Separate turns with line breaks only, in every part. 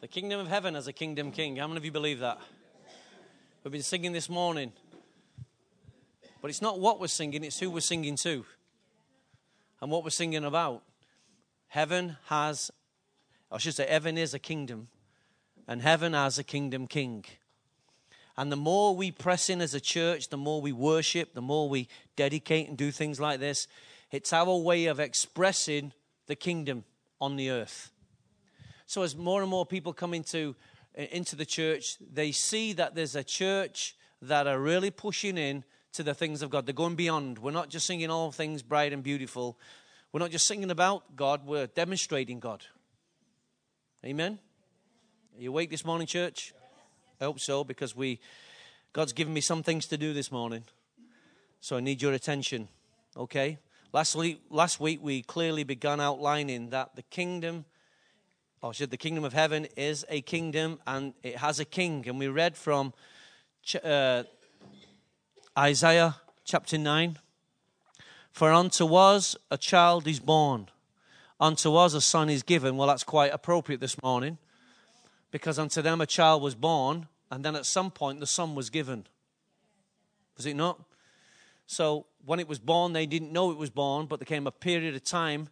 The kingdom of heaven has a kingdom king. How many of you believe that? We've been singing this morning. But it's not what we're singing, it's who we're singing to and what we're singing about. Heaven has, I should say, heaven is a kingdom, and heaven has a kingdom king. And the more we press in as a church, the more we worship, the more we dedicate and do things like this, it's our way of expressing the kingdom on the earth. So as more and more people come into uh, into the church, they see that there's a church that are really pushing in to the things of God. They're going beyond. We're not just singing all things bright and beautiful. We're not just singing about God, we're demonstrating God. Amen. Are you awake this morning, church? I hope so, because we God's given me some things to do this morning. So I need your attention. Okay? Last week, last week we clearly began outlining that the kingdom or said the kingdom of heaven is a kingdom and it has a king. And we read from uh, Isaiah chapter 9 For unto us a child is born, unto us a son is given. Well, that's quite appropriate this morning because unto them a child was born, and then at some point the son was given. Was it not? So when it was born, they didn't know it was born, but there came a period of time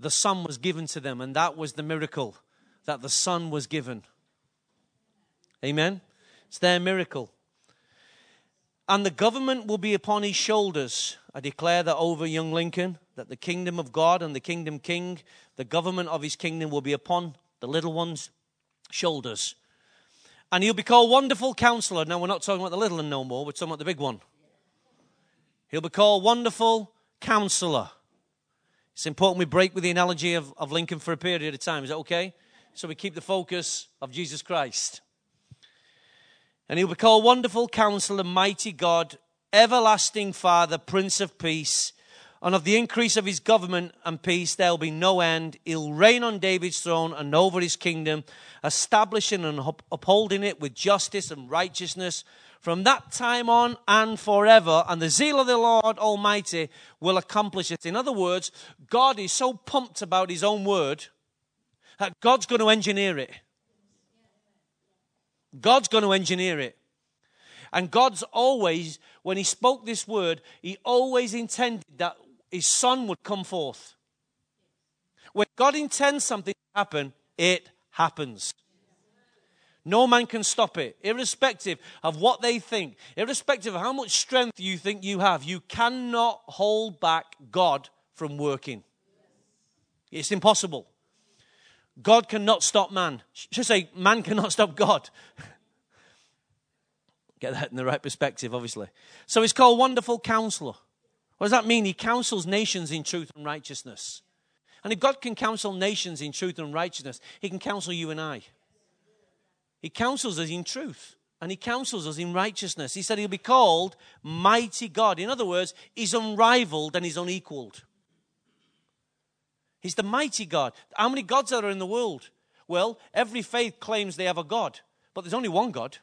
the Son was given to them, and that was the miracle that the Son was given. Amen? It's their miracle. And the government will be upon his shoulders. I declare that over young Lincoln, that the kingdom of God and the kingdom king, the government of his kingdom will be upon the little one's shoulders. And he'll be called Wonderful Counselor. Now, we're not talking about the little one no more, we're talking about the big one. He'll be called Wonderful Counselor. It's important we break with the analogy of, of Lincoln for a period of time. Is that okay? So we keep the focus of Jesus Christ. And he'll be called Wonderful Counselor, Mighty God, Everlasting Father, Prince of Peace. And of the increase of his government and peace, there will be no end. He'll reign on David's throne and over his kingdom, establishing and upholding it with justice and righteousness from that time on and forever, and the zeal of the Lord Almighty will accomplish it. In other words, God is so pumped about His own word that God's going to engineer it. God's going to engineer it. And God's always, when He spoke this word, He always intended that His Son would come forth. When God intends something to happen, it happens. No man can stop it, irrespective of what they think, irrespective of how much strength you think you have. You cannot hold back God from working. It's impossible. God cannot stop man. Should say, man cannot stop God. Get that in the right perspective, obviously. So it's called Wonderful Counselor. What does that mean? He counsels nations in truth and righteousness. And if God can counsel nations in truth and righteousness, He can counsel you and I. He counsels us in truth and he counsels us in righteousness. He said he'll be called mighty God. In other words, he's unrivaled and he's unequaled. He's the mighty God. How many gods are there in the world? Well, every faith claims they have a God, but there's only one God.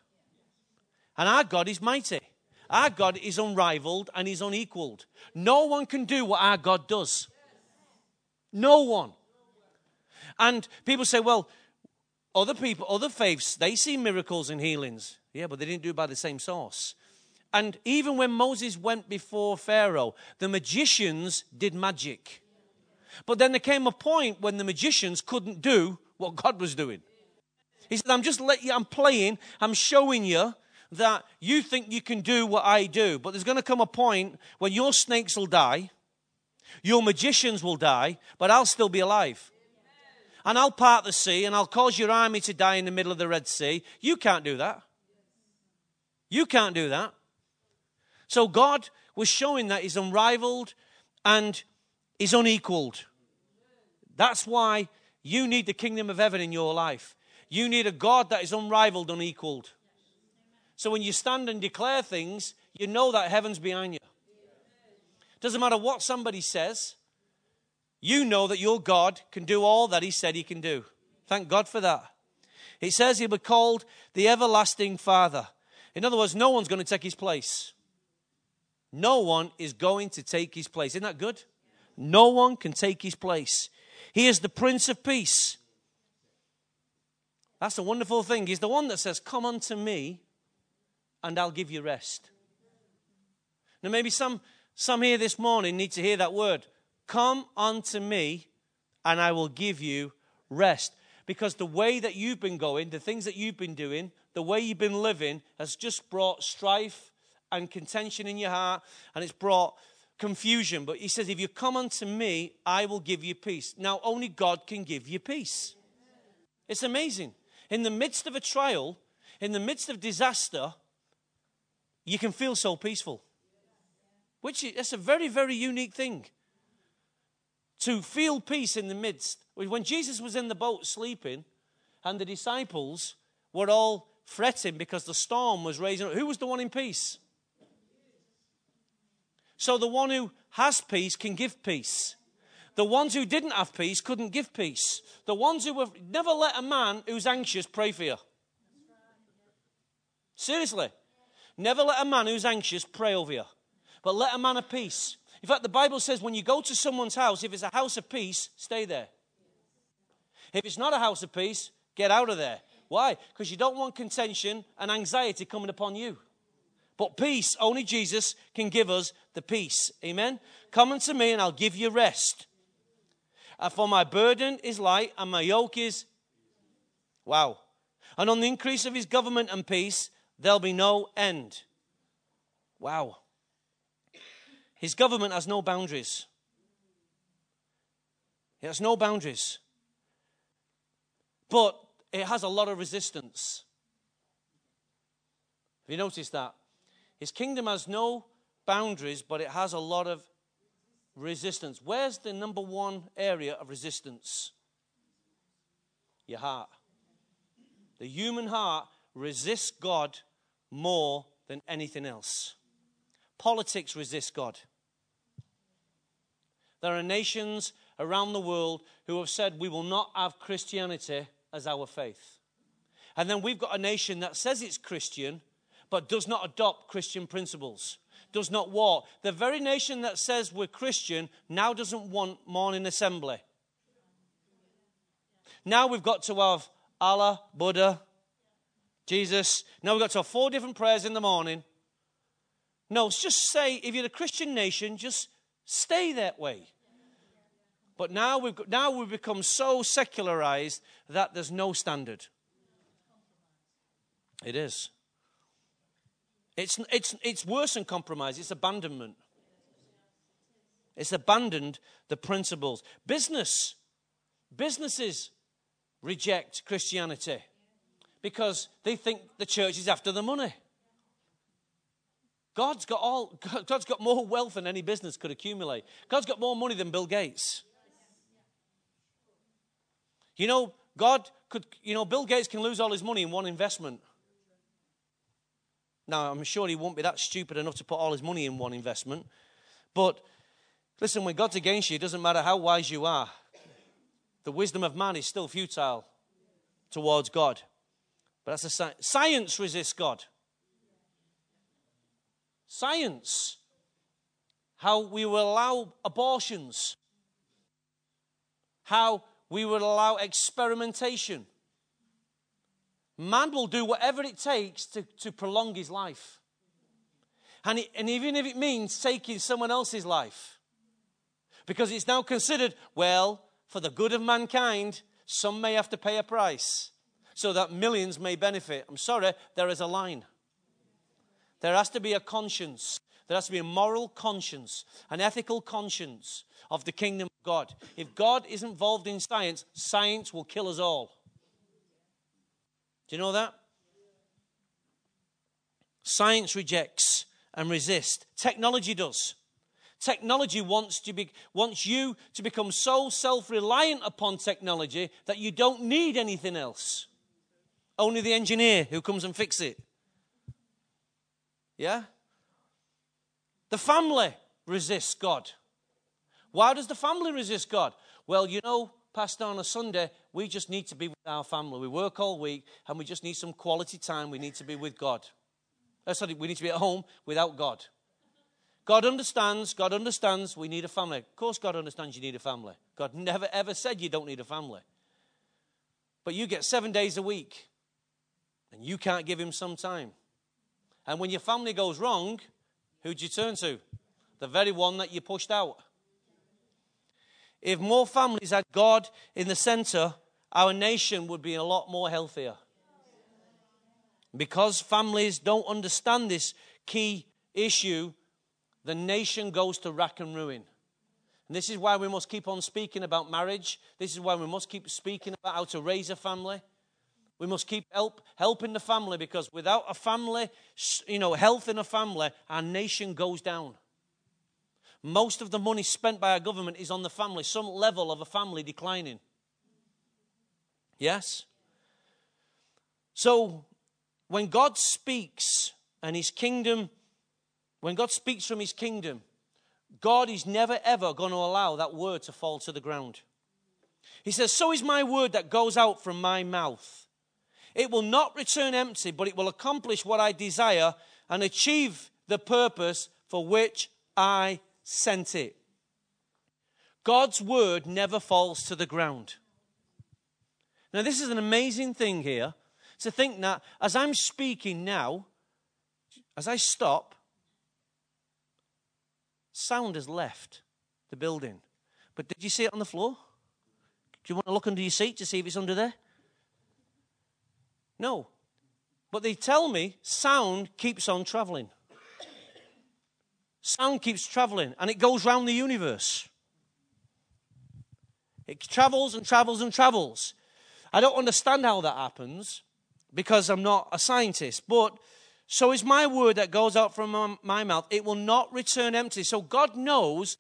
And our God is mighty. Our God is unrivaled and he's unequaled. No one can do what our God does. No one. And people say, well, other people, other faiths, they see miracles and healings. Yeah, but they didn't do it by the same source. And even when Moses went before Pharaoh, the magicians did magic. But then there came a point when the magicians couldn't do what God was doing. He said, I'm just letting you, I'm playing, I'm showing you that you think you can do what I do. But there's going to come a point when your snakes will die, your magicians will die, but I'll still be alive and I'll part the sea and I'll cause your army to die in the middle of the Red Sea. You can't do that. You can't do that. So God was showing that He's unrivaled and He's unequaled. That's why you need the kingdom of heaven in your life. You need a God that is unrivaled, unequaled. So when you stand and declare things, you know that heaven's behind you. Doesn't matter what somebody says, you know that your God can do all that He said He can do. Thank God for that. He says He'll be called the everlasting Father. In other words, no one's going to take His place. No one is going to take His place. Isn't that good? No one can take His place. He is the Prince of Peace. That's a wonderful thing. He's the one that says, Come unto me and I'll give you rest. Now, maybe some, some here this morning need to hear that word. Come unto me and I will give you rest. Because the way that you've been going, the things that you've been doing, the way you've been living has just brought strife and contention in your heart and it's brought confusion. But he says, If you come unto me, I will give you peace. Now, only God can give you peace. It's amazing. In the midst of a trial, in the midst of disaster, you can feel so peaceful. Which is a very, very unique thing. To feel peace in the midst. When Jesus was in the boat sleeping, and the disciples were all fretting because the storm was raising up, who was the one in peace? So the one who has peace can give peace. The ones who didn't have peace couldn't give peace. The ones who have never let a man who's anxious pray for you. Seriously. Never let a man who's anxious pray over you. But let a man of peace. In fact, the Bible says when you go to someone's house, if it's a house of peace, stay there. If it's not a house of peace, get out of there. Why? Because you don't want contention and anxiety coming upon you. But peace, only Jesus can give us the peace. Amen? Come unto me and I'll give you rest. Uh, for my burden is light and my yoke is. Wow. And on the increase of his government and peace, there'll be no end. Wow. His government has no boundaries. It has no boundaries. But it has a lot of resistance. Have you noticed that? His kingdom has no boundaries, but it has a lot of resistance. Where's the number one area of resistance? Your heart. The human heart resists God more than anything else. Politics resists God. There are nations around the world who have said we will not have Christianity as our faith. And then we've got a nation that says it's Christian but does not adopt Christian principles does not walk. The very nation that says we're Christian now doesn't want morning assembly. Now we've got to have Allah, Buddha, Jesus. Now we've got to have four different prayers in the morning. No, just say, if you're a Christian nation, just stay that way. But now we've, now we've become so secularized that there's no standard. It is. It's, it's, it's worse than compromise, it's abandonment. It's abandoned the principles. Business, businesses reject Christianity because they think the church is after the money. God's got all God's got more wealth than any business could accumulate. God's got more money than Bill Gates. You know, God could, you know, Bill Gates can lose all his money in one investment. Now, I'm sure he won't be that stupid enough to put all his money in one investment. But listen, when God's against you, it doesn't matter how wise you are. The wisdom of man is still futile towards God. But that's a science. Science resists God. Science. How we will allow abortions. How we will allow experimentation. Man will do whatever it takes to, to prolong his life. And, it, and even if it means taking someone else's life. Because it's now considered, well, for the good of mankind, some may have to pay a price so that millions may benefit. I'm sorry, there is a line. There has to be a conscience. There has to be a moral conscience, an ethical conscience of the kingdom of God. If God is involved in science, science will kill us all. Do you know that? Science rejects and resists. Technology does. Technology wants, to be, wants you to become so self reliant upon technology that you don't need anything else. Only the engineer who comes and fixes it. Yeah? The family resists God. Why does the family resist God? Well, you know, Pastor, on a Sunday, we just need to be with our family. We work all week and we just need some quality time. We need to be with God. Uh, sorry, we need to be at home without God. God understands, God understands we need a family. Of course, God understands you need a family. God never ever said you don't need a family. but you get seven days a week and you can't give him some time. And when your family goes wrong, who'd you turn to? The very one that you pushed out. If more families had God in the center, our nation would be a lot more healthier. Because families don't understand this key issue, the nation goes to rack and ruin. And this is why we must keep on speaking about marriage. This is why we must keep speaking about how to raise a family. We must keep help, helping the family because without a family, you know, health in a family, our nation goes down. Most of the money spent by our government is on the family, some level of a family declining. Yes? So, when God speaks and his kingdom, when God speaks from his kingdom, God is never ever going to allow that word to fall to the ground. He says, So is my word that goes out from my mouth. It will not return empty, but it will accomplish what I desire and achieve the purpose for which I sent it. God's word never falls to the ground. Now, this is an amazing thing here to think that as I'm speaking now, as I stop, sound has left the building. But did you see it on the floor? Do you want to look under your seat to see if it's under there? No. But they tell me sound keeps on traveling. Sound keeps traveling and it goes round the universe. It travels and travels and travels. I don't understand how that happens because I'm not a scientist, but so is my word that goes out from my mouth. It will not return empty. So God knows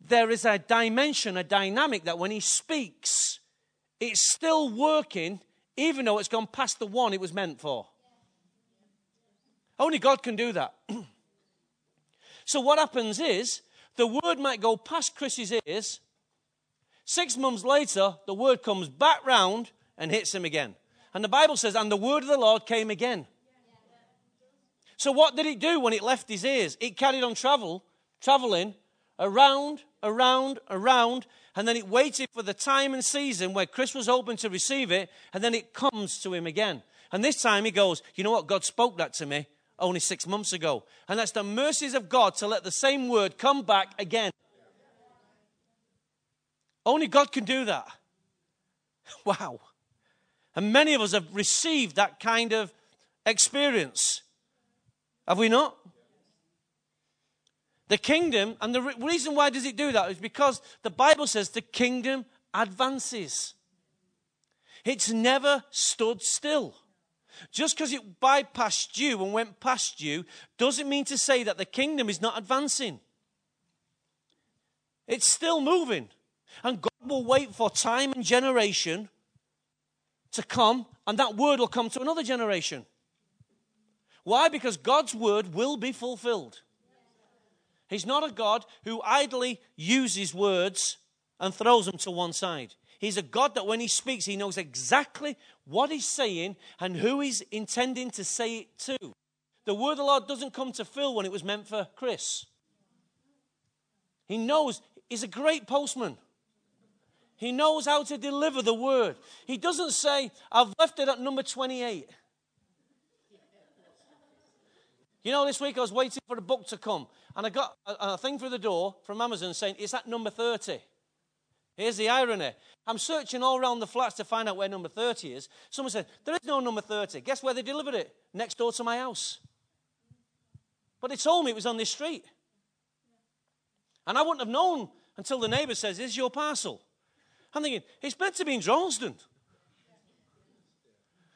there is a dimension, a dynamic that when He speaks, it's still working even though it's gone past the one it was meant for. Only God can do that. so what happens is the word might go past Chris's ears. Six months later, the word comes back round and hits him again. And the Bible says, and the word of the Lord came again. So what did it do when it left his ears? It carried on travel, traveling around, around, around, and then it waited for the time and season where Chris was open to receive it, and then it comes to him again. And this time he goes, You know what? God spoke that to me only six months ago. And that's the mercies of God to let the same word come back again. Only God can do that. Wow. And many of us have received that kind of experience. Have we not? The kingdom, and the reason why does it do that is because the Bible says the kingdom advances. It's never stood still. Just because it bypassed you and went past you doesn't mean to say that the kingdom is not advancing. It's still moving. And God will wait for time and generation to come, and that word will come to another generation. Why? Because God's word will be fulfilled. He's not a God who idly uses words and throws them to one side. He's a God that when he speaks, he knows exactly what he's saying and who he's intending to say it to. The word of the Lord doesn't come to Phil when it was meant for Chris. He knows he's a great postman. He knows how to deliver the word. He doesn't say, I've left it at number 28. You know, this week I was waiting for a book to come, and I got a, a thing through the door from Amazon saying, It's at number 30. Here's the irony. I'm searching all around the flats to find out where number 30 is. Someone said, There is no number 30. Guess where they delivered it? Next door to my house. But they told me it was on this street. And I wouldn't have known until the neighbor says, Is your parcel? I'm thinking, It's meant to be in Droylsden.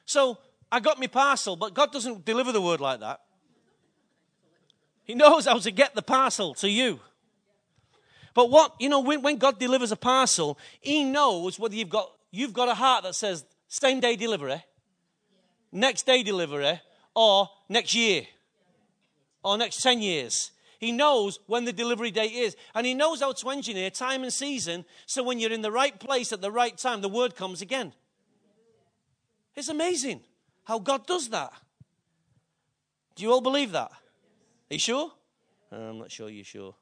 So I got my parcel, but God doesn't deliver the word like that. He knows how to get the parcel to you. But what, you know, when, when God delivers a parcel, He knows whether you've got, you've got a heart that says same day delivery, next day delivery, or next year, or next 10 years. He knows when the delivery date is. And He knows how to engineer time and season so when you're in the right place at the right time, the word comes again. It's amazing how God does that. Do you all believe that? Are you sure? Uh, I'm not sure you're sure.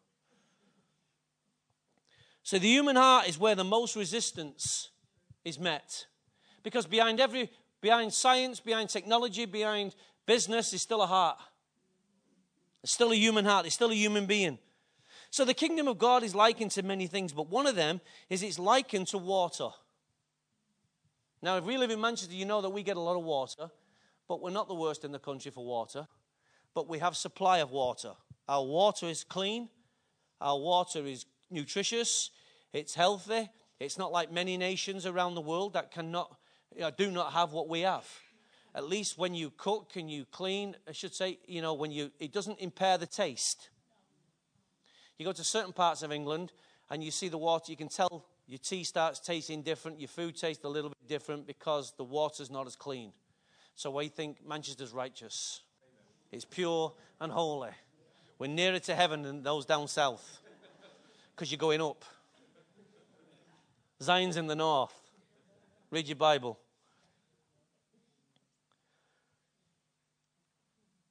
So the human heart is where the most resistance is met. Because behind every, behind science, behind technology, behind business is still a heart. It's still a human heart. It's still a human being. So the kingdom of God is likened to many things, but one of them is it's likened to water. Now, if we live in Manchester, you know that we get a lot of water, but we're not the worst in the country for water. But we have supply of water. Our water is clean. Our water is nutritious. It's healthy. It's not like many nations around the world that cannot, you know, do not have what we have. At least when you cook and you clean, I should say, you know, when you, it doesn't impair the taste. You go to certain parts of England and you see the water, you can tell your tea starts tasting different, your food tastes a little bit different because the water's not as clean. So I think Manchester's righteous. It's pure and holy. We're nearer to heaven than those down south because you're going up. Zion's in the north. Read your Bible.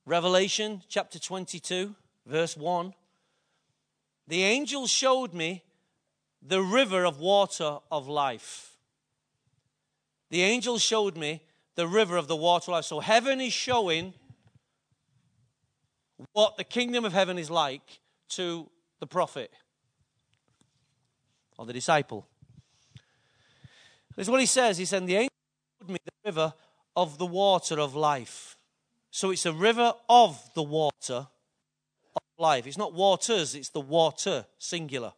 Revelation chapter 22, verse 1. The angel showed me the river of water of life. The angel showed me the river of the water of life. So heaven is showing what the kingdom of heaven is like to the prophet or the disciple. This is what he says. He said, The angel showed me the river of the water of life. So it's a river of the water of life. It's not waters, it's the water, singular.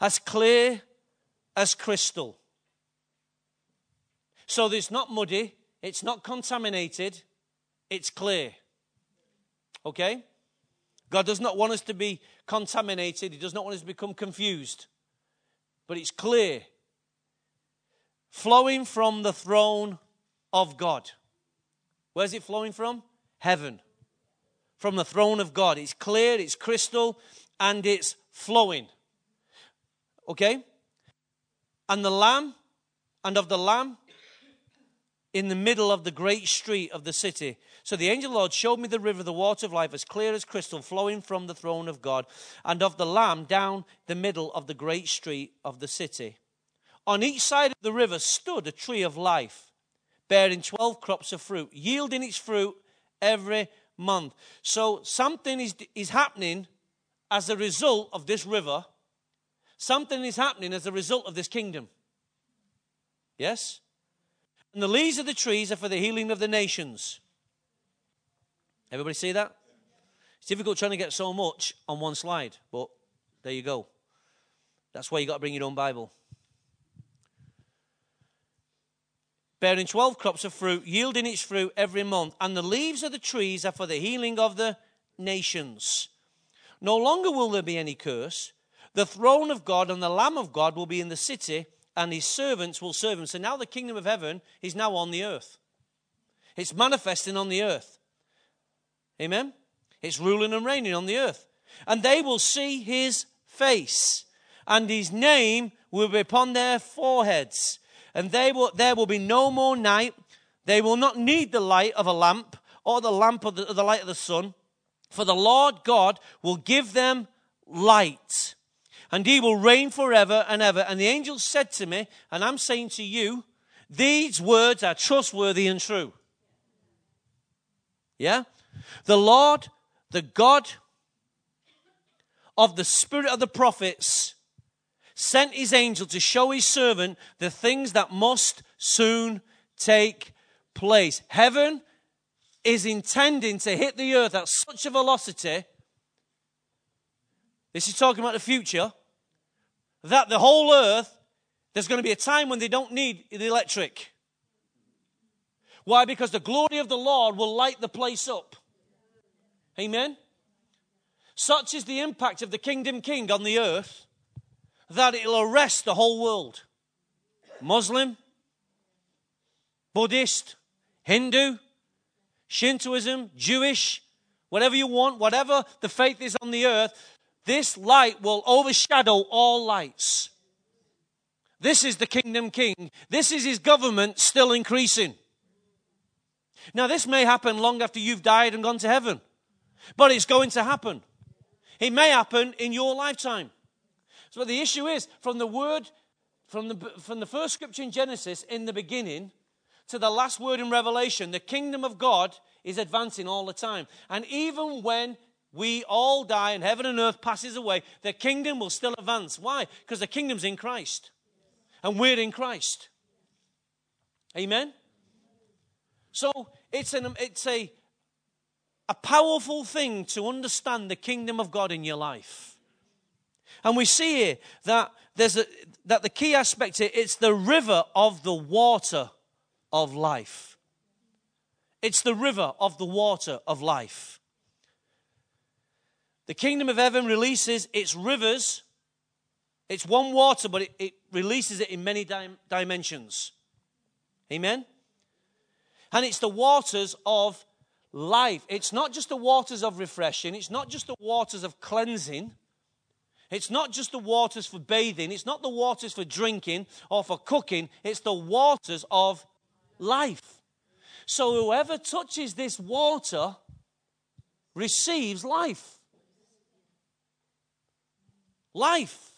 As clear as crystal. So it's not muddy, it's not contaminated, it's clear. Okay? God does not want us to be contaminated, He does not want us to become confused. But it's clear. Flowing from the throne of God. Where's it flowing from? Heaven. From the throne of God. It's clear, it's crystal, and it's flowing. Okay? And the Lamb, and of the Lamb, in the middle of the great street of the city. So the angel the Lord showed me the river, the water of life, as clear as crystal, flowing from the throne of God, and of the Lamb down the middle of the great street of the city. On each side of the river stood a tree of life, bearing 12 crops of fruit, yielding its fruit every month. So something is, is happening as a result of this river. Something is happening as a result of this kingdom. Yes? And the leaves of the trees are for the healing of the nations. Everybody see that? It's difficult trying to get so much on one slide, but there you go. That's why you got to bring your own Bible. Bearing 12 crops of fruit, yielding its fruit every month, and the leaves of the trees are for the healing of the nations. No longer will there be any curse. The throne of God and the Lamb of God will be in the city, and his servants will serve him. So now the kingdom of heaven is now on the earth. It's manifesting on the earth. Amen? It's ruling and reigning on the earth. And they will see his face, and his name will be upon their foreheads. And they will, there will be no more night. They will not need the light of a lamp or the lamp of the, the light of the sun, for the Lord God will give them light and he will reign forever and ever. And the angel said to me, and I'm saying to you, these words are trustworthy and true. Yeah? The Lord, the God of the spirit of the prophets, sent his angel to show his servant the things that must soon take place. Heaven is intending to hit the earth at such a velocity. This is talking about the future that the whole earth, there's going to be a time when they don't need the electric. Why? Because the glory of the Lord will light the place up. Amen? Such is the impact of the kingdom king on the earth that it'll arrest the whole world. Muslim, Buddhist, Hindu, Shintoism, Jewish, whatever you want, whatever the faith is on the earth, this light will overshadow all lights. This is the kingdom king. This is his government still increasing. Now, this may happen long after you've died and gone to heaven, but it's going to happen. It may happen in your lifetime. So, the issue is from the word from the, from the first scripture in Genesis, in the beginning, to the last word in Revelation, the kingdom of God is advancing all the time. And even when we all die and heaven and earth passes away, the kingdom will still advance. Why? Because the kingdom's in Christ. And we're in Christ. Amen? So it's, an, it's a, a powerful thing to understand the kingdom of God in your life. And we see here that there's a, that the key aspect here, it's the river of the water of life. It's the river of the water of life. The kingdom of heaven releases its rivers. It's one water, but it, it releases it in many dim- dimensions. Amen? And it's the waters of life. It's not just the waters of refreshing, it's not just the waters of cleansing. It's not just the waters for bathing, it's not the waters for drinking or for cooking, it's the waters of life. So whoever touches this water receives life. Life.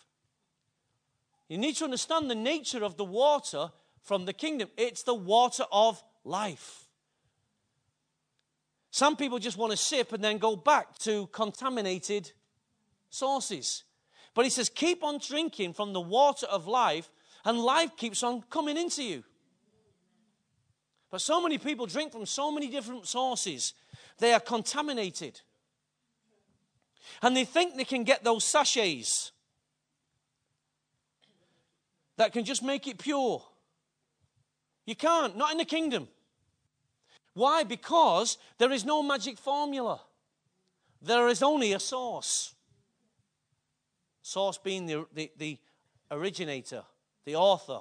You need to understand the nature of the water from the kingdom. It's the water of life. Some people just want to sip and then go back to contaminated sources. But he says, keep on drinking from the water of life, and life keeps on coming into you. But so many people drink from so many different sources, they are contaminated. And they think they can get those sachets that can just make it pure. You can't, not in the kingdom. Why? Because there is no magic formula. There is only a source. Source being the, the, the originator, the author,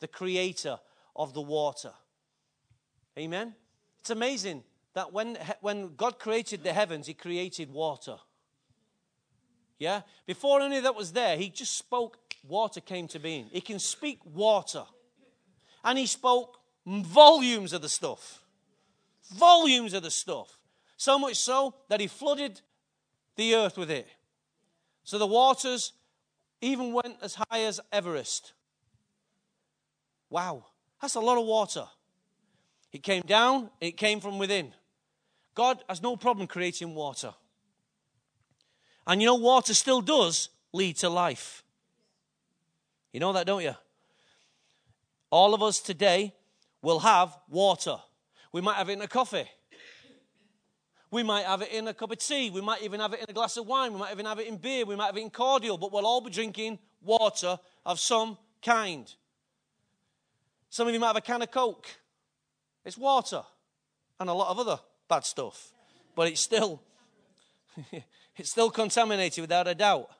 the creator of the water. Amen? It's amazing that when, when God created the heavens, He created water. Yeah? Before any of that was there, He just spoke, water came to being. He can speak water. And He spoke volumes of the stuff. Volumes of the stuff. So much so that He flooded the earth with it. So the waters even went as high as Everest. Wow, that's a lot of water. It came down, it came from within. God has no problem creating water. And you know, water still does lead to life. You know that, don't you? All of us today will have water. We might have it in a coffee. We might have it in a cup of tea. We might even have it in a glass of wine. We might even have it in beer. We might have it in cordial. But we'll all be drinking water of some kind. Some of you might have a can of Coke. It's water and a lot of other bad stuff. But it's still it's still contaminated without a doubt.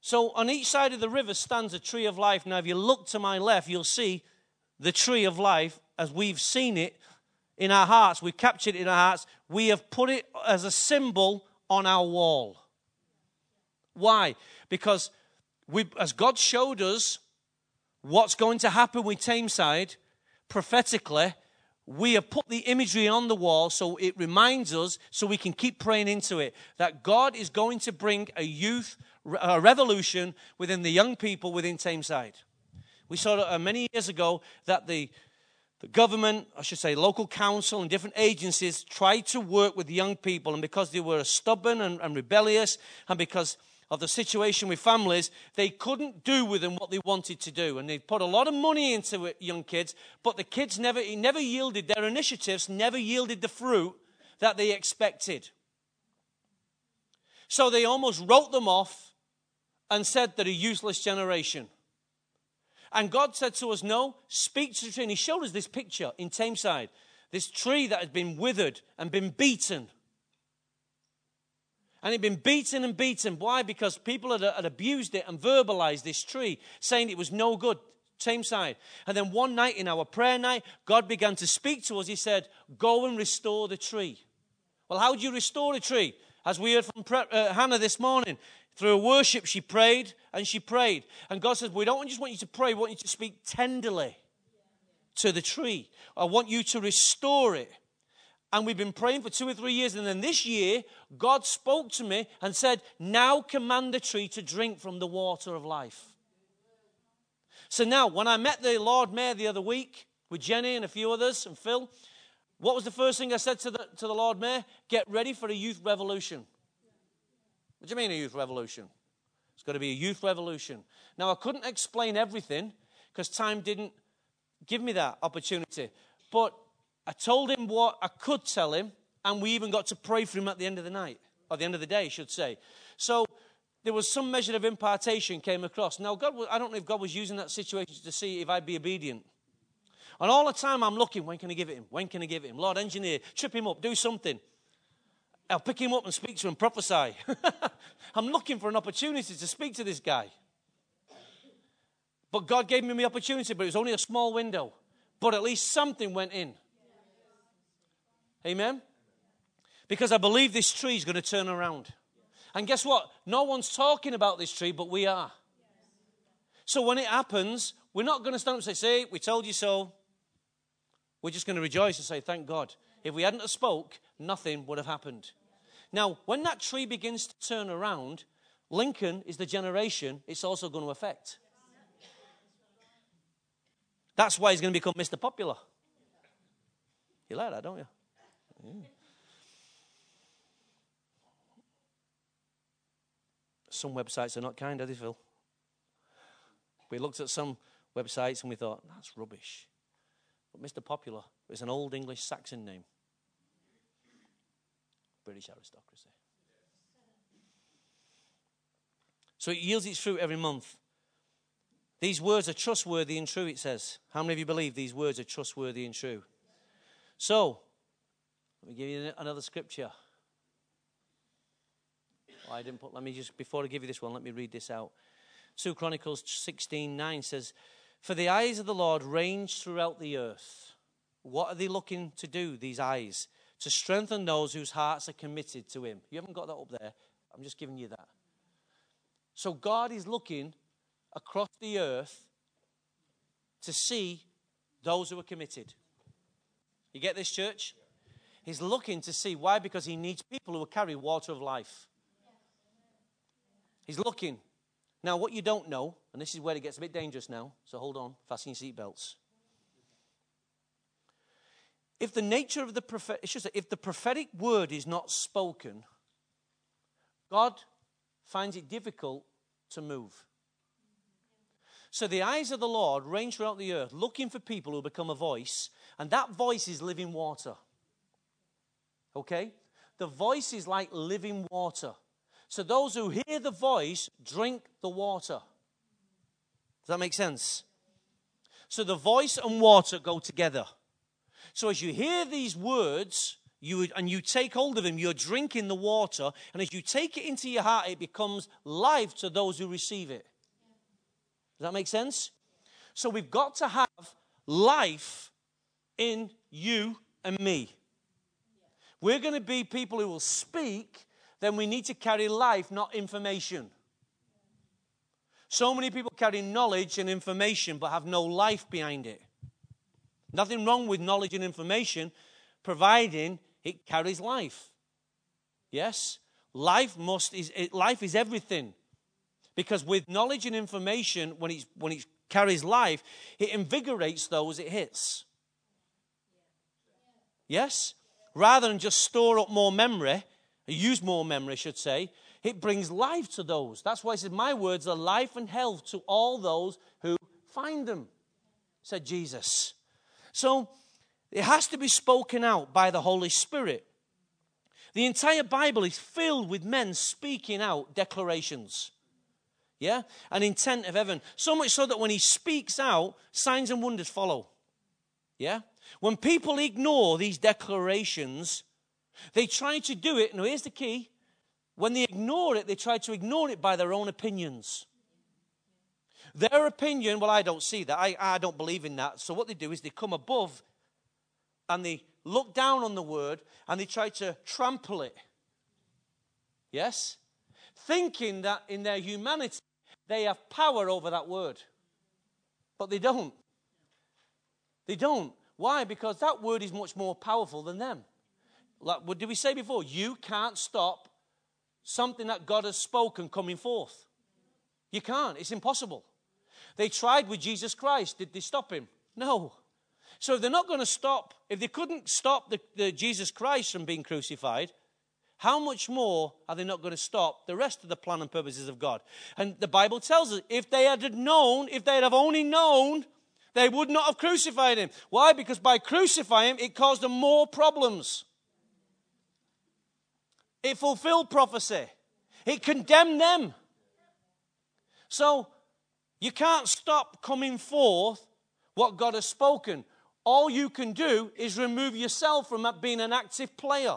So on each side of the river stands a tree of life. Now if you look to my left, you'll see the tree of life as we've seen it in our hearts. We've captured it in our hearts. We have put it as a symbol on our wall. Why? Because we, as God showed us what's going to happen with Tameside, prophetically, we have put the imagery on the wall so it reminds us, so we can keep praying into it, that God is going to bring a youth a revolution within the young people within Tameside. We saw uh, many years ago that the, the government, I should say, local council and different agencies tried to work with young people, and because they were stubborn and, and rebellious, and because of the situation with families, they couldn't do with them what they wanted to do. And they put a lot of money into it, young kids, but the kids never, never yielded, their initiatives never yielded the fruit that they expected. So they almost wrote them off and said they're a useless generation. And God said to us, No, speak to the tree. And He showed us this picture in Tameside this tree that had been withered and been beaten and he'd been beaten and beaten. Why? Because people had, had abused it and verbalized this tree, saying it was no good. Tameside. And then one night in our prayer night, God began to speak to us. He said, Go and restore the tree. Well, how do you restore a tree? As we heard from uh, Hannah this morning, through worship, she prayed and she prayed. And God says, We don't just want you to pray, we want you to speak tenderly to the tree. I want you to restore it and we've been praying for two or three years. And then this year, God spoke to me and said, Now command the tree to drink from the water of life. So now, when I met the Lord Mayor the other week with Jenny and a few others and Phil, what was the first thing I said to the, to the Lord Mayor? Get ready for a youth revolution. What do you mean a youth revolution? It's got to be a youth revolution. Now, I couldn't explain everything because time didn't give me that opportunity. But I told him what I could tell him, and we even got to pray for him at the end of the night, or the end of the day, I should say. So there was some measure of impartation came across. Now, God, I don't know if God was using that situation to see if I'd be obedient. And all the time I'm looking, when can I give it him? When can I give it him? Lord, engineer, trip him up, do something. I'll pick him up and speak to him, prophesy. I'm looking for an opportunity to speak to this guy. But God gave me the opportunity, but it was only a small window. But at least something went in. Amen? Because I believe this tree is going to turn around. And guess what? No one's talking about this tree, but we are. So when it happens, we're not going to stand up and say, See, we told you so. We're just going to rejoice and say, Thank God. If we hadn't have spoke, nothing would have happened. Now, when that tree begins to turn around, Lincoln is the generation it's also going to affect. That's why he's going to become Mr. Popular. You like that, don't you? Yeah. Some websites are not kind, are they, Phil? We looked at some websites and we thought, that's rubbish. But Mr. Popular is an old English Saxon name. British aristocracy. So it yields its fruit every month. These words are trustworthy and true, it says. How many of you believe these words are trustworthy and true? So, let me give you another scripture. Oh, I didn't put, let me just, before I give you this one, let me read this out. 2 Chronicles 16 9 says, For the eyes of the Lord range throughout the earth. What are they looking to do, these eyes? To strengthen those whose hearts are committed to Him. You haven't got that up there. I'm just giving you that. So God is looking across the earth to see those who are committed. You get this, church? He's looking to see why? Because he needs people who will carry water of life. He's looking. Now, what you don't know, and this is where it gets a bit dangerous now, so hold on, fasten your seatbelts. If the nature of the if the prophetic word is not spoken, God finds it difficult to move. So the eyes of the Lord range throughout the earth, looking for people who become a voice, and that voice is living water. Okay? The voice is like living water. So those who hear the voice drink the water. Does that make sense? So the voice and water go together. So as you hear these words, you and you take hold of them, you're drinking the water, and as you take it into your heart, it becomes life to those who receive it. Does that make sense? So we've got to have life in you and me. We're going to be people who will speak then we need to carry life, not information. So many people carry knowledge and information but have no life behind it. Nothing wrong with knowledge and information, providing it carries life. Yes? Life must is life is everything. Because with knowledge and information, when it, when it carries life, it invigorates those it hits. Yes? Rather than just store up more memory, use more memory, I should say. It brings life to those. That's why he said, My words are life and health to all those who find them, said Jesus. So it has to be spoken out by the Holy Spirit. The entire Bible is filled with men speaking out declarations. Yeah? An intent of heaven. So much so that when he speaks out, signs and wonders follow. Yeah? When people ignore these declarations, they try to do it. Now, here's the key when they ignore it, they try to ignore it by their own opinions. Their opinion, well, I don't see that. I, I don't believe in that. So, what they do is they come above and they look down on the word and they try to trample it. Yes? Thinking that in their humanity they have power over that word. But they don't. They don't. Why? Because that word is much more powerful than them. Like, what did we say before? You can't stop something that God has spoken coming forth. You can't. It's impossible. They tried with Jesus Christ. Did they stop him? No. So if they're not going to stop, if they couldn't stop the, the Jesus Christ from being crucified, how much more are they not going to stop the rest of the plan and purposes of God? And the Bible tells us if they had known, if they had only known, they would not have crucified him. Why? Because by crucifying him, it caused them more problems. It fulfilled prophecy. It condemned them. So you can't stop coming forth what God has spoken. All you can do is remove yourself from being an active player.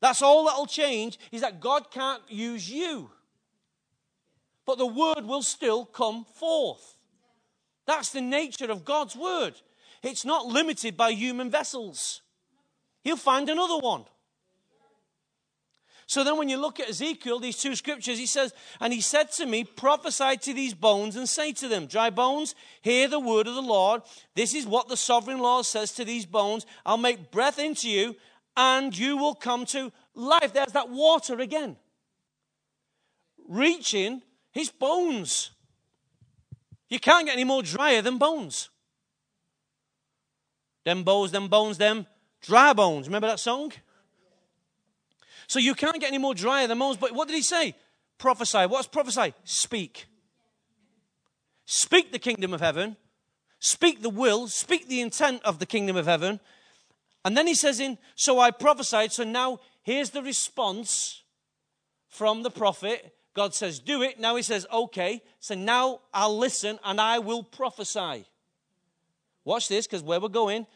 That's all that'll change is that God can't use you. But the word will still come forth. That's the nature of God's word. It's not limited by human vessels. He'll find another one. So then, when you look at Ezekiel, these two scriptures, he says, And he said to me, Prophesy to these bones and say to them, Dry bones, hear the word of the Lord. This is what the sovereign Lord says to these bones I'll make breath into you, and you will come to life. There's that water again. Reaching his bones. You can't get any more drier than bones. Them bones, them bones, them dry bones. Remember that song? So you can't get any more drier than Moses. But what did he say? Prophesy. What's prophesy? Speak. Speak the kingdom of heaven. Speak the will. Speak the intent of the kingdom of heaven. And then he says in, so I prophesied. So now here's the response from the prophet. God says, do it. Now he says, okay. So now I'll listen and I will prophesy. Watch this, because where we're going,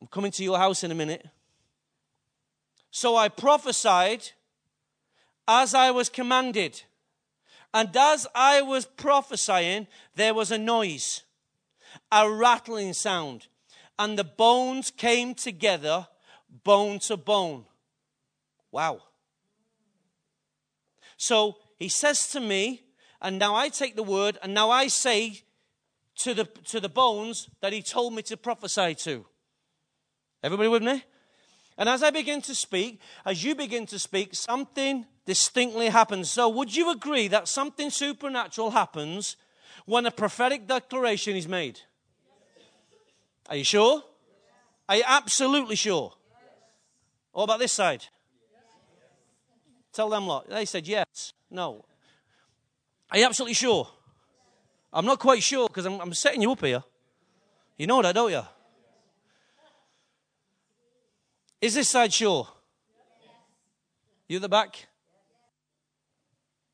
I'm coming to your house in a minute. So I prophesied as I was commanded. And as I was prophesying, there was a noise, a rattling sound, and the bones came together, bone to bone. Wow. So he says to me, and now I take the word, and now I say to the, to the bones that he told me to prophesy to. Everybody with me? And as I begin to speak, as you begin to speak, something distinctly happens. So, would you agree that something supernatural happens when a prophetic declaration is made? Are you sure? Are you absolutely sure? What about this side? Tell them lot. They said yes. No. Are you absolutely sure? I'm not quite sure because I'm, I'm setting you up here. You know that, don't you? Is this side sure? You at the back?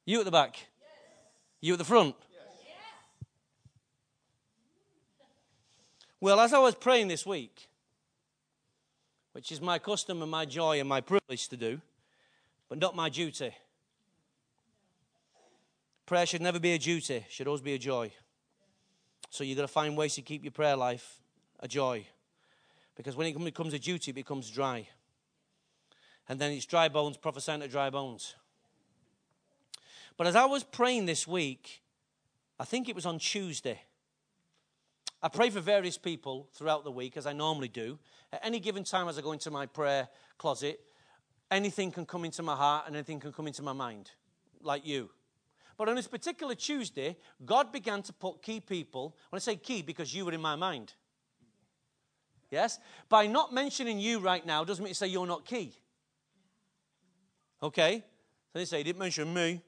You at the back? You at the front? Well, as I was praying this week, which is my custom and my joy and my privilege to do, but not my duty. Prayer should never be a duty, should always be a joy. So you've got to find ways to keep your prayer life a joy. Because when it becomes a duty, it becomes dry. And then it's dry bones prophesying to dry bones. But as I was praying this week, I think it was on Tuesday. I pray for various people throughout the week, as I normally do. At any given time, as I go into my prayer closet, anything can come into my heart and anything can come into my mind, like you. But on this particular Tuesday, God began to put key people. When I say key, because you were in my mind. Yes? By not mentioning you right now doesn't mean to say you're not key. Okay? So they say, he didn't mention me.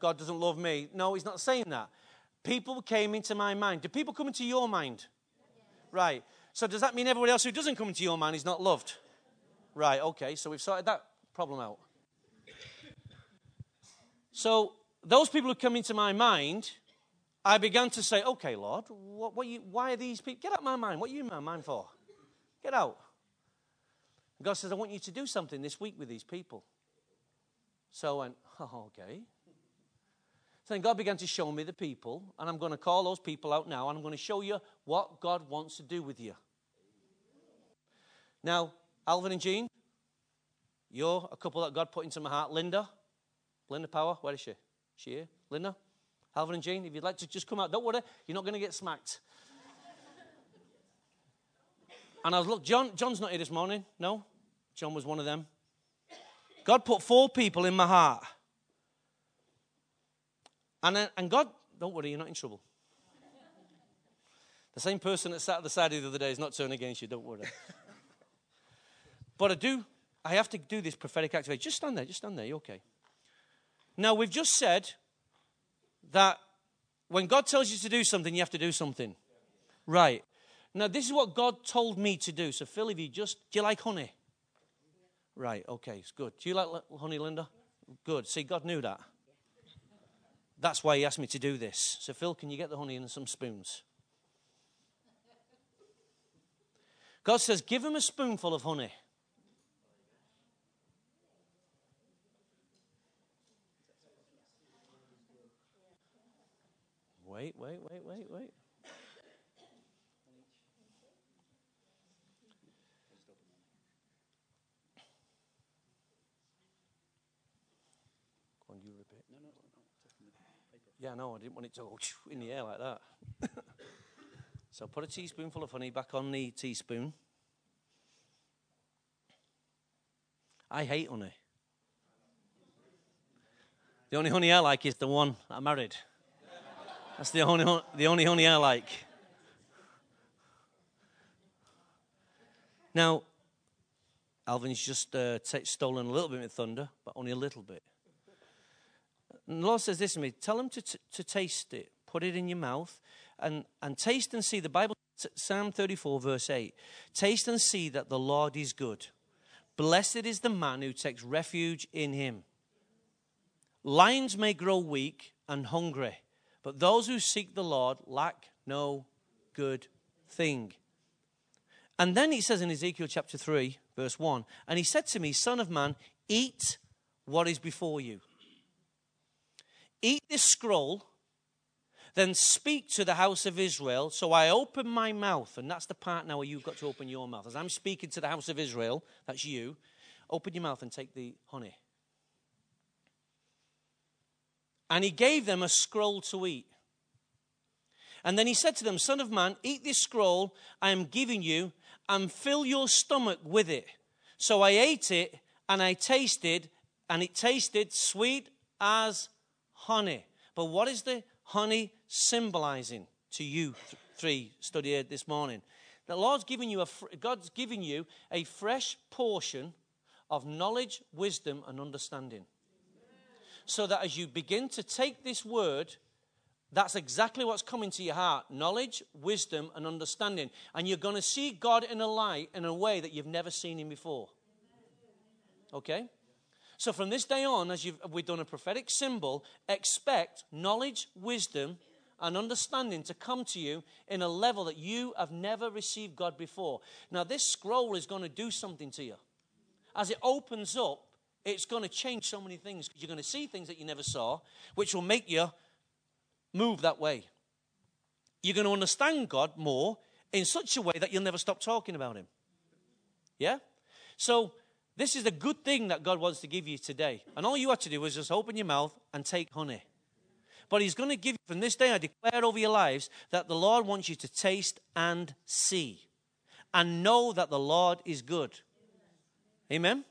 God doesn't love me. No, he's not saying that. People came into my mind. Do people come into your mind? Right. So does that mean everybody else who doesn't come into your mind is not loved? Right, okay. So we've sorted that problem out. So those people who come into my mind, I began to say, okay, Lord, what, what you, why are these people? Get out of my mind. What are you in my mind for? Get out. God says, I want you to do something this week with these people. So I went, oh, okay. So then God began to show me the people, and I'm going to call those people out now, and I'm going to show you what God wants to do with you. Now, Alvin and Jean, you're a couple that God put into my heart. Linda, Linda Power, where is she? She here? Linda? Alvin and Jean, if you'd like to just come out, don't worry, you're not going to get smacked. And I was, look, John, John's not here this morning. No? John was one of them. God put four people in my heart. And, and God, don't worry, you're not in trouble. The same person that sat at the side of the other day is not turning against you, don't worry. but I do, I have to do this prophetic activation. Just stand there, just stand there, you're okay. Now, we've just said that when God tells you to do something, you have to do something. Right. Now, this is what God told me to do. So, Phil, if you just, do you like honey? Right, okay, it's good. Do you like honey, Linda? Good. See, God knew that. That's why He asked me to do this. So, Phil, can you get the honey and some spoons? God says, give him a spoonful of honey. Wait, wait, wait, wait, wait. Go on, you repeat. No, no, no. Yeah, no, I didn't want it to go in the air like that. so put a teaspoonful of honey back on the teaspoon. I hate honey. The only honey I like is the one I married. That's the only, the only honey I like. Now, Alvin's just uh, t- stolen a little bit of thunder, but only a little bit. And the Lord says this to me tell him to, t- to taste it, put it in your mouth, and, and taste and see. The Bible, Psalm 34, verse 8 taste and see that the Lord is good. Blessed is the man who takes refuge in him. Lions may grow weak and hungry but those who seek the Lord lack no good thing. And then he says in Ezekiel chapter 3, verse 1 And he said to me, Son of man, eat what is before you. Eat this scroll, then speak to the house of Israel. So I open my mouth, and that's the part now where you've got to open your mouth. As I'm speaking to the house of Israel, that's you, open your mouth and take the honey. And he gave them a scroll to eat. And then he said to them, Son of man, eat this scroll I am giving you and fill your stomach with it. So I ate it and I tasted, and it tasted sweet as honey. But what is the honey symbolizing to you three studied this morning? The Lord's giving you a, God's giving you a fresh portion of knowledge, wisdom, and understanding so that as you begin to take this word, that's exactly what's coming to your heart knowledge, wisdom, and understanding. And you're going to see God in a light in a way that you've never seen Him before. Okay? So from this day on, as we've done a prophetic symbol, expect knowledge, wisdom, and understanding to come to you in a level that you have never received God before. Now, this scroll is going to do something to you. As it opens up, it's going to change so many things you're going to see things that you never saw, which will make you move that way. You're going to understand God more in such a way that you'll never stop talking about Him. Yeah? So, this is the good thing that God wants to give you today. And all you have to do is just open your mouth and take honey. But He's going to give you, from this day, I declare over your lives that the Lord wants you to taste and see and know that the Lord is good. Amen?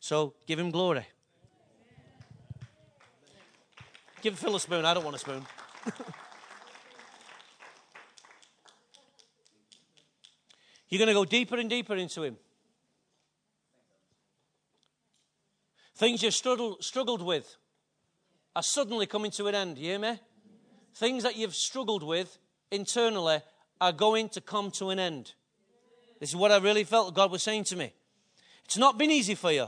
So give him glory. Give Phil a spoon. I don't want a spoon. You're going to go deeper and deeper into him. Things you've struggled, struggled with are suddenly coming to an end. You hear me? Things that you've struggled with internally are going to come to an end. This is what I really felt God was saying to me. It's not been easy for you.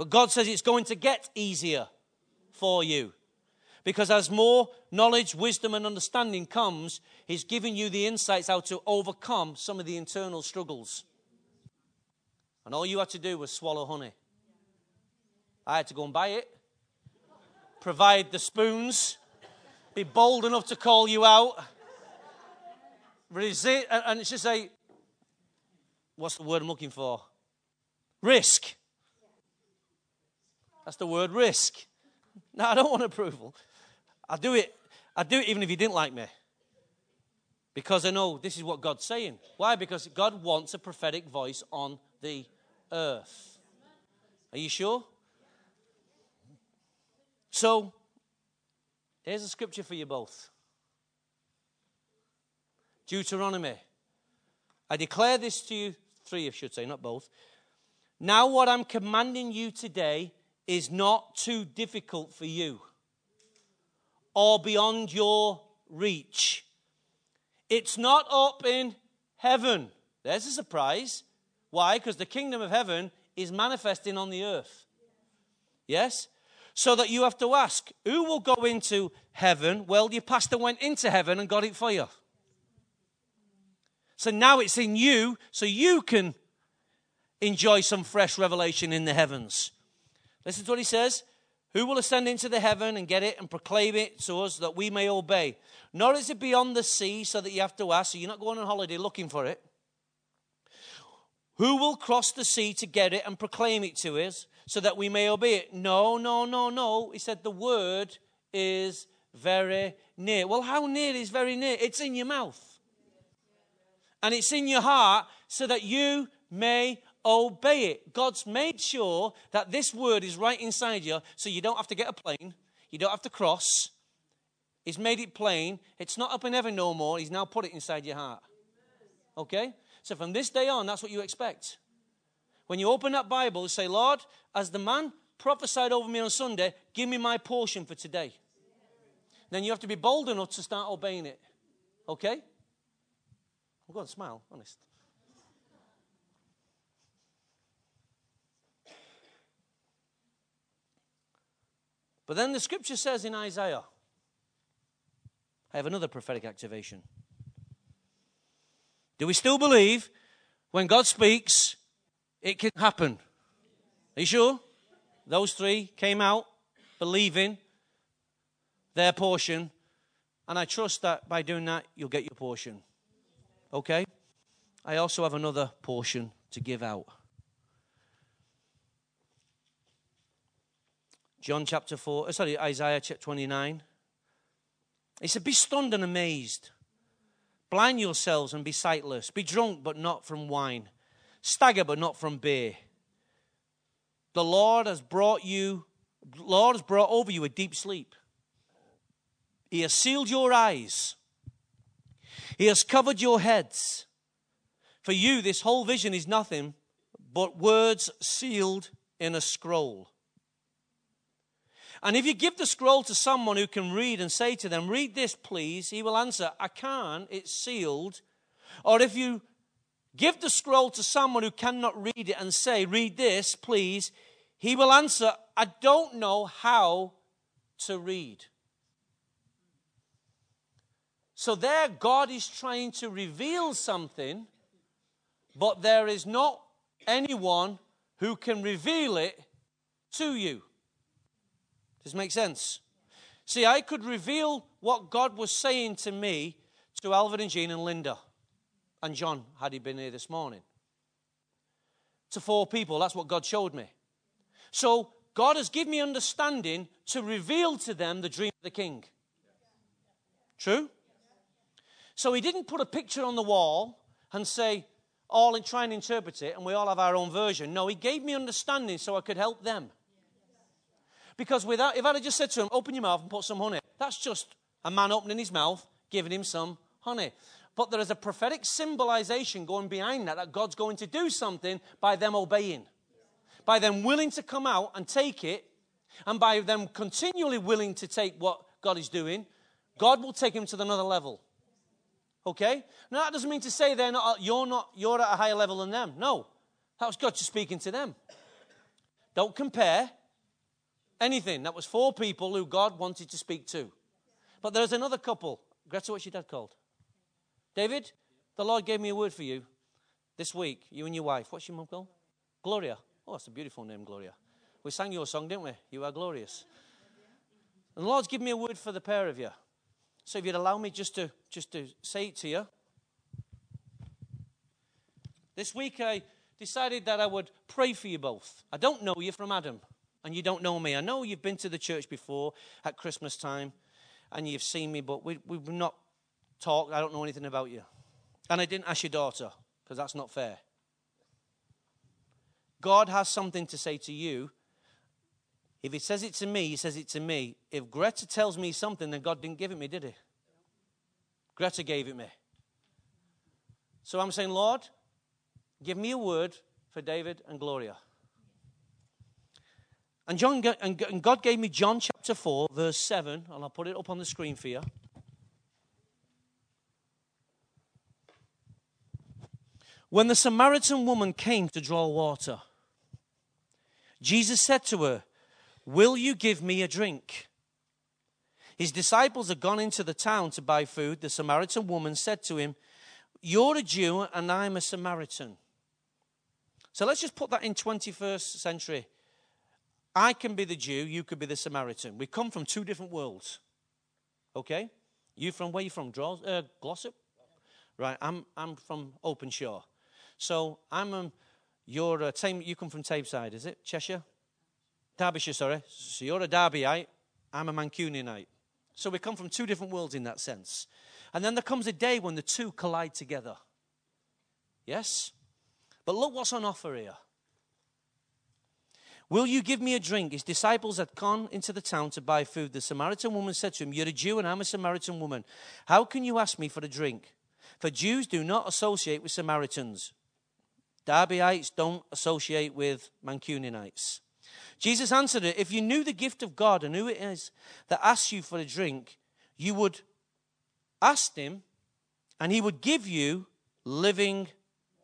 But God says it's going to get easier for you. Because as more knowledge, wisdom, and understanding comes, He's giving you the insights how to overcome some of the internal struggles. And all you had to do was swallow honey. I had to go and buy it, provide the spoons, be bold enough to call you out, resist, and it's just say, what's the word I'm looking for? Risk. That's the word risk. No, I don't want approval. I do it. I do it even if you didn't like me. Because I know this is what God's saying. Why? Because God wants a prophetic voice on the earth. Are you sure? So, Here's a scripture for you both Deuteronomy. I declare this to you, three, I should say, not both. Now, what I'm commanding you today is not too difficult for you or beyond your reach. It's not up in heaven. There's a surprise. Why? Because the kingdom of heaven is manifesting on the earth. Yes? So that you have to ask, who will go into heaven? Well, your pastor went into heaven and got it for you. So now it's in you, so you can enjoy some fresh revelation in the heavens. Listen to what he says. Who will ascend into the heaven and get it and proclaim it to us that we may obey? Nor is it beyond the sea so that you have to ask, so you're not going on holiday looking for it. Who will cross the sea to get it and proclaim it to us so that we may obey it? No, no, no, no. He said the word is very near. Well, how near is very near? It's in your mouth. And it's in your heart so that you may obey it. God's made sure that this word is right inside you so you don't have to get a plane, you don't have to cross. He's made it plain. It's not up in heaven no more. He's now put it inside your heart. Okay? So from this day on, that's what you expect. When you open that Bible, say, Lord, as the man prophesied over me on Sunday, give me my portion for today. Then you have to be bold enough to start obeying it. Okay? I'm going to smile, honest. But then the scripture says in Isaiah, I have another prophetic activation. Do we still believe when God speaks, it can happen? Are you sure? Those three came out believing their portion, and I trust that by doing that, you'll get your portion. Okay? I also have another portion to give out. John chapter 4, uh, sorry, Isaiah chapter 29. He said, Be stunned and amazed. Blind yourselves and be sightless. Be drunk, but not from wine. Stagger, but not from beer. The Lord has brought you, Lord has brought over you a deep sleep. He has sealed your eyes. He has covered your heads. For you, this whole vision is nothing but words sealed in a scroll. And if you give the scroll to someone who can read and say to them, Read this, please, he will answer, I can't, it's sealed. Or if you give the scroll to someone who cannot read it and say, Read this, please, he will answer, I don't know how to read. So there, God is trying to reveal something, but there is not anyone who can reveal it to you. Does make sense? See, I could reveal what God was saying to me to Alvin and Jean and Linda and John, had he been here this morning. To four people, that's what God showed me. So, God has given me understanding to reveal to them the dream of the king. True? So, he didn't put a picture on the wall and say, all and try and interpret it, and we all have our own version. No, he gave me understanding so I could help them. Because without, if I'd have just said to him, open your mouth and put some honey, that's just a man opening his mouth, giving him some honey. But there is a prophetic symbolization going behind that, that God's going to do something by them obeying, by them willing to come out and take it, and by them continually willing to take what God is doing, God will take him to another level. Okay? Now that doesn't mean to say they're not, you're not, you're at a higher level than them. No. That was God just speaking to them. Don't compare anything. That was four people who God wanted to speak to. But there's another couple. Greta, what's your dad called? David, the Lord gave me a word for you this week, you and your wife. What's your mom called? Gloria. Oh, that's a beautiful name, Gloria. We sang your song, didn't we? You are glorious. And the Lord's given me a word for the pair of you. So if you'd allow me just to just to say it to you. This week I decided that I would pray for you both. I don't know you from Adam and you don't know me. I know you've been to the church before at Christmas time and you've seen me, but we, we've not talked. I don't know anything about you. And I didn't ask your daughter because that's not fair. God has something to say to you If he says it to me, he says it to me. If Greta tells me something, then God didn't give it me, did he? Greta gave it me. So I'm saying, Lord, give me a word for David and Gloria. And, John, and God gave me John chapter 4, verse 7, and I'll put it up on the screen for you. When the Samaritan woman came to draw water, Jesus said to her, Will you give me a drink? His disciples had gone into the town to buy food. The Samaritan woman said to him, You're a Jew and I'm a Samaritan. So let's just put that in 21st century. I can be the Jew, you could be the Samaritan. We come from two different worlds. Okay? You from where you from? Uh, Glossop? Right, I'm, I'm from Openshaw. So I'm um, you're a Tame, you come from Tameside, is it? Cheshire? Derbyshire, sorry. So you're a Derbyite, I'm a Mancunianite. So we come from two different worlds in that sense. And then there comes a day when the two collide together. Yes? But look what's on offer here. Will you give me a drink? His disciples had gone into the town to buy food. The Samaritan woman said to him, You're a Jew and I'm a Samaritan woman. How can you ask me for a drink? For Jews do not associate with Samaritans. Derbyites don't associate with Mancunianites. Jesus answered it If you knew the gift of God and who it is that asks you for a drink, you would ask him and he would give you living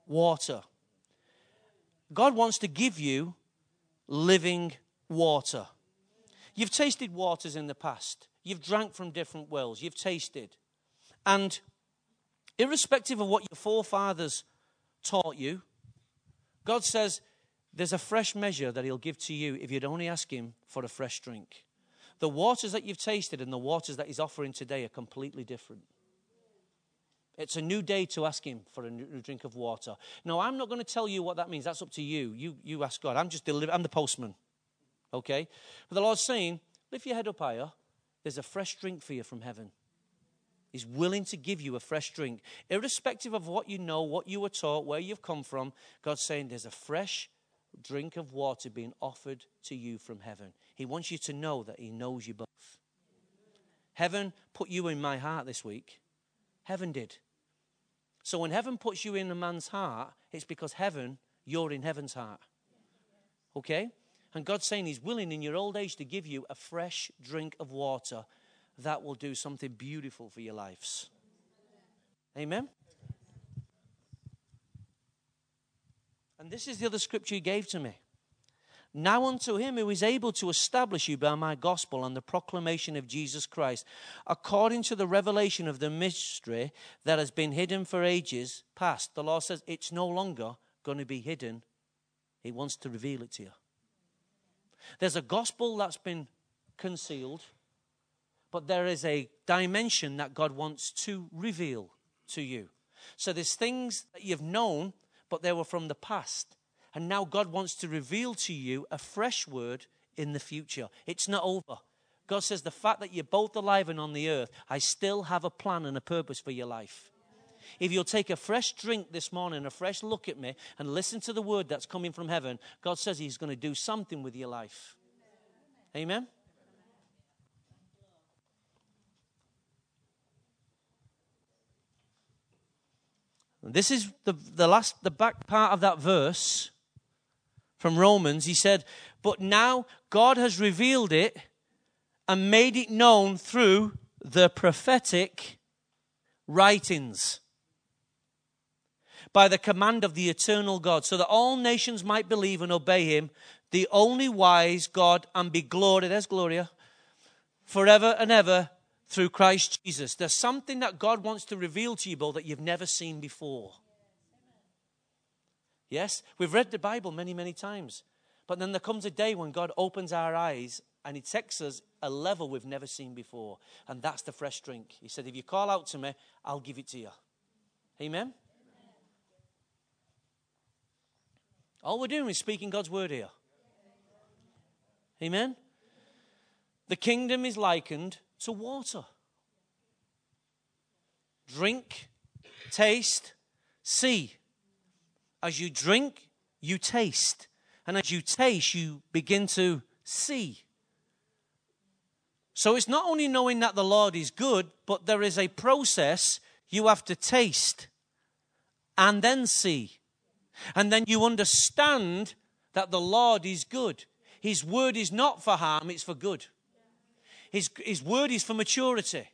water. God wants to give you living water. You've tasted waters in the past, you've drank from different wells, you've tasted. And irrespective of what your forefathers taught you, God says there's a fresh measure that He'll give to you if you'd only ask Him for a fresh drink. The waters that you've tasted and the waters that He's offering today are completely different. It's a new day to ask Him for a new drink of water. No, I'm not going to tell you what that means. That's up to you. You, you ask God. I'm just deliver- I'm the postman. Okay? But the Lord's saying, lift your head up higher. There's a fresh drink for you from heaven. He's willing to give you a fresh drink. Irrespective of what you know, what you were taught, where you've come from, God's saying there's a fresh drink of water being offered to you from heaven. He wants you to know that He knows you both. Heaven put you in my heart this week. Heaven did. So when heaven puts you in a man's heart, it's because heaven, you're in heaven's heart. Okay? And God's saying He's willing in your old age to give you a fresh drink of water that will do something beautiful for your lives. Amen? And this is the other scripture he gave to me. Now unto him who is able to establish you by my gospel and the proclamation of Jesus Christ, according to the revelation of the mystery that has been hidden for ages past. The Lord says it's no longer going to be hidden. He wants to reveal it to you. There's a gospel that's been concealed, but there is a dimension that God wants to reveal to you. So there's things that you've known, but they were from the past. And now God wants to reveal to you a fresh word in the future. It's not over. God says, The fact that you're both alive and on the earth, I still have a plan and a purpose for your life. If you'll take a fresh drink this morning, a fresh look at me, and listen to the word that's coming from heaven, God says He's going to do something with your life. Amen? This is the, the last, the back part of that verse from Romans. He said, But now God has revealed it and made it known through the prophetic writings by the command of the eternal God, so that all nations might believe and obey him, the only wise God, and be glory, there's Gloria, forever and ever through Christ Jesus. There's something that God wants to reveal to you, Bill, that you've never seen before. Yes, we've read the Bible many, many times. But then there comes a day when God opens our eyes and He takes us a level we've never seen before. And that's the fresh drink. He said, If you call out to me, I'll give it to you. Amen? All we're doing is speaking God's word here. Amen? The kingdom is likened to water. Drink, taste, see. As you drink, you taste. And as you taste, you begin to see. So it's not only knowing that the Lord is good, but there is a process you have to taste and then see. And then you understand that the Lord is good. His word is not for harm, it's for good. His, his word is for maturity,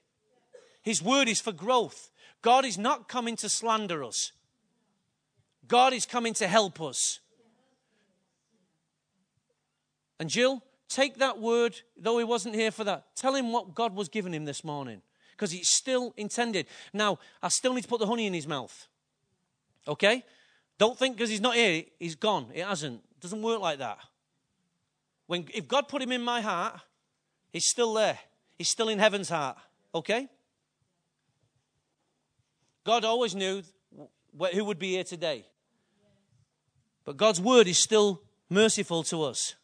His word is for growth. God is not coming to slander us, God is coming to help us. And Jill, take that word, though he wasn't here for that. Tell him what God was giving him this morning because it's still intended. Now, I still need to put the honey in his mouth. Okay? Don't think because he's not here, he's gone. It hasn't. Doesn't work like that. When, if God put him in my heart, he's still there. He's still in heaven's heart. Okay? God always knew who would be here today. But God's word is still merciful to us.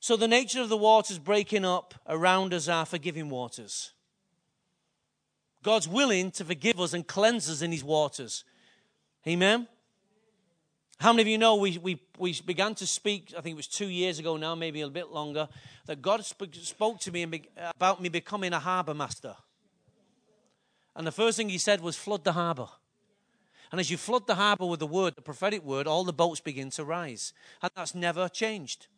So the nature of the waters breaking up around us are forgiving waters. God's willing to forgive us and cleanse us in his waters. Amen. How many of you know we, we, we began to speak, I think it was two years ago now, maybe a bit longer, that God spoke to me about me becoming a harbor master. And the first thing he said was, flood the harbor. And as you flood the harbor with the word, the prophetic word, all the boats begin to rise. And that's never changed.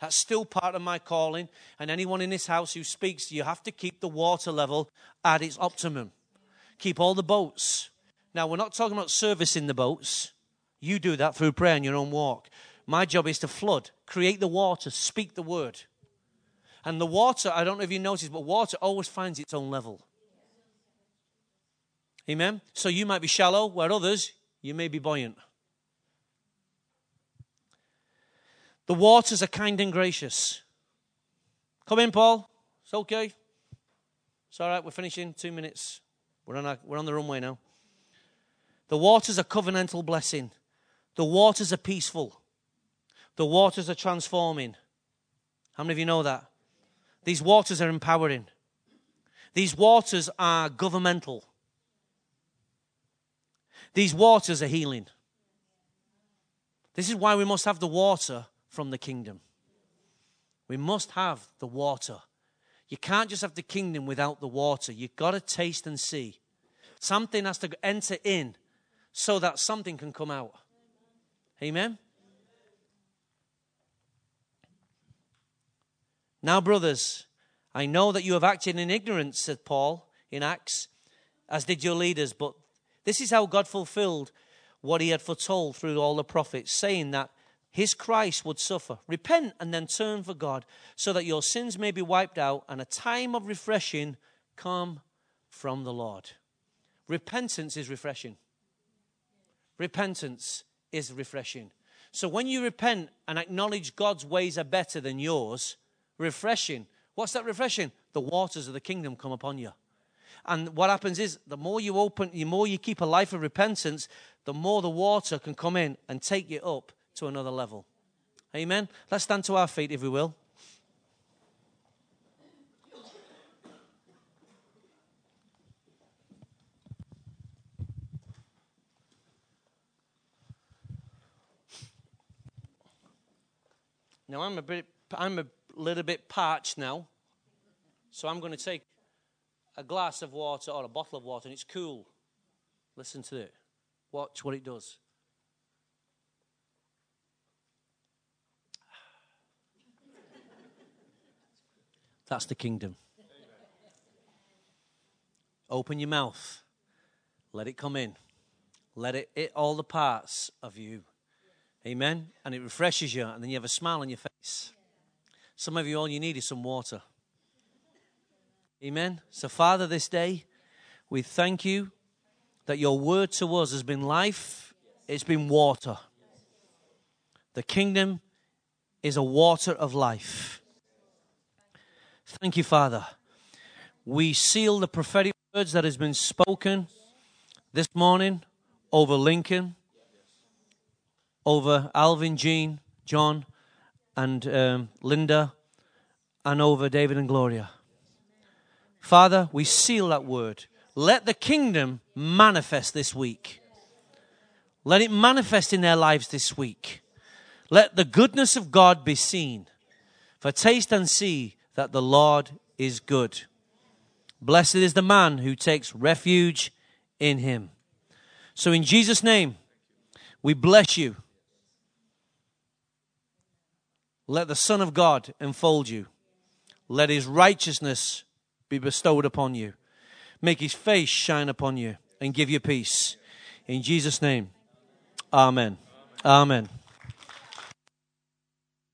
That's still part of my calling. And anyone in this house who speaks, you have to keep the water level at its optimum. Keep all the boats. Now, we're not talking about servicing the boats. You do that through prayer and your own walk. My job is to flood, create the water, speak the word. And the water, I don't know if you noticed, but water always finds its own level. Amen? So you might be shallow, where others, you may be buoyant. The waters are kind and gracious. Come in, Paul. It's okay. It's all right. We're finishing. Two minutes. We're on, our, we're on the runway now. The waters are covenantal blessing. The waters are peaceful. The waters are transforming. How many of you know that? These waters are empowering. These waters are governmental. These waters are healing. This is why we must have the water from the kingdom. We must have the water. You can't just have the kingdom without the water. You've got to taste and see. Something has to enter in so that something can come out. Amen? Now, brothers, I know that you have acted in ignorance, said Paul in Acts, as did your leaders, but this is how God fulfilled what he had foretold through all the prophets, saying that his Christ would suffer. Repent and then turn for God, so that your sins may be wiped out and a time of refreshing come from the Lord. Repentance is refreshing. Repentance is refreshing. So when you repent and acknowledge God's ways are better than yours, refreshing. What's that refreshing? The waters of the kingdom come upon you. And what happens is, the more you open, the more you keep a life of repentance, the more the water can come in and take you up to another level. Amen. Let's stand to our feet, if we will. Now I'm a bit I'm a little bit parched now. So I'm going to take a glass of water or a bottle of water and it's cool. Listen to it. Watch what it does. That's the kingdom. Open your mouth. Let it come in. Let it hit all the parts of you. Amen. And it refreshes you, and then you have a smile on your face. Some of you, all you need is some water. Amen. So, Father, this day, we thank you that your word to us has been life, it's been water. The kingdom is a water of life. Thank you, Father. We seal the prophetic words that has been spoken this morning over Lincoln, over Alvin, Jean, John, and um, Linda, and over David and Gloria. Father, we seal that word. Let the kingdom manifest this week. Let it manifest in their lives this week. Let the goodness of God be seen. For taste and see that the Lord is good. Blessed is the man who takes refuge in him. So, in Jesus' name, we bless you. Let the Son of God enfold you. Let his righteousness be bestowed upon you. Make his face shine upon you and give you peace. In Jesus' name, amen. Amen.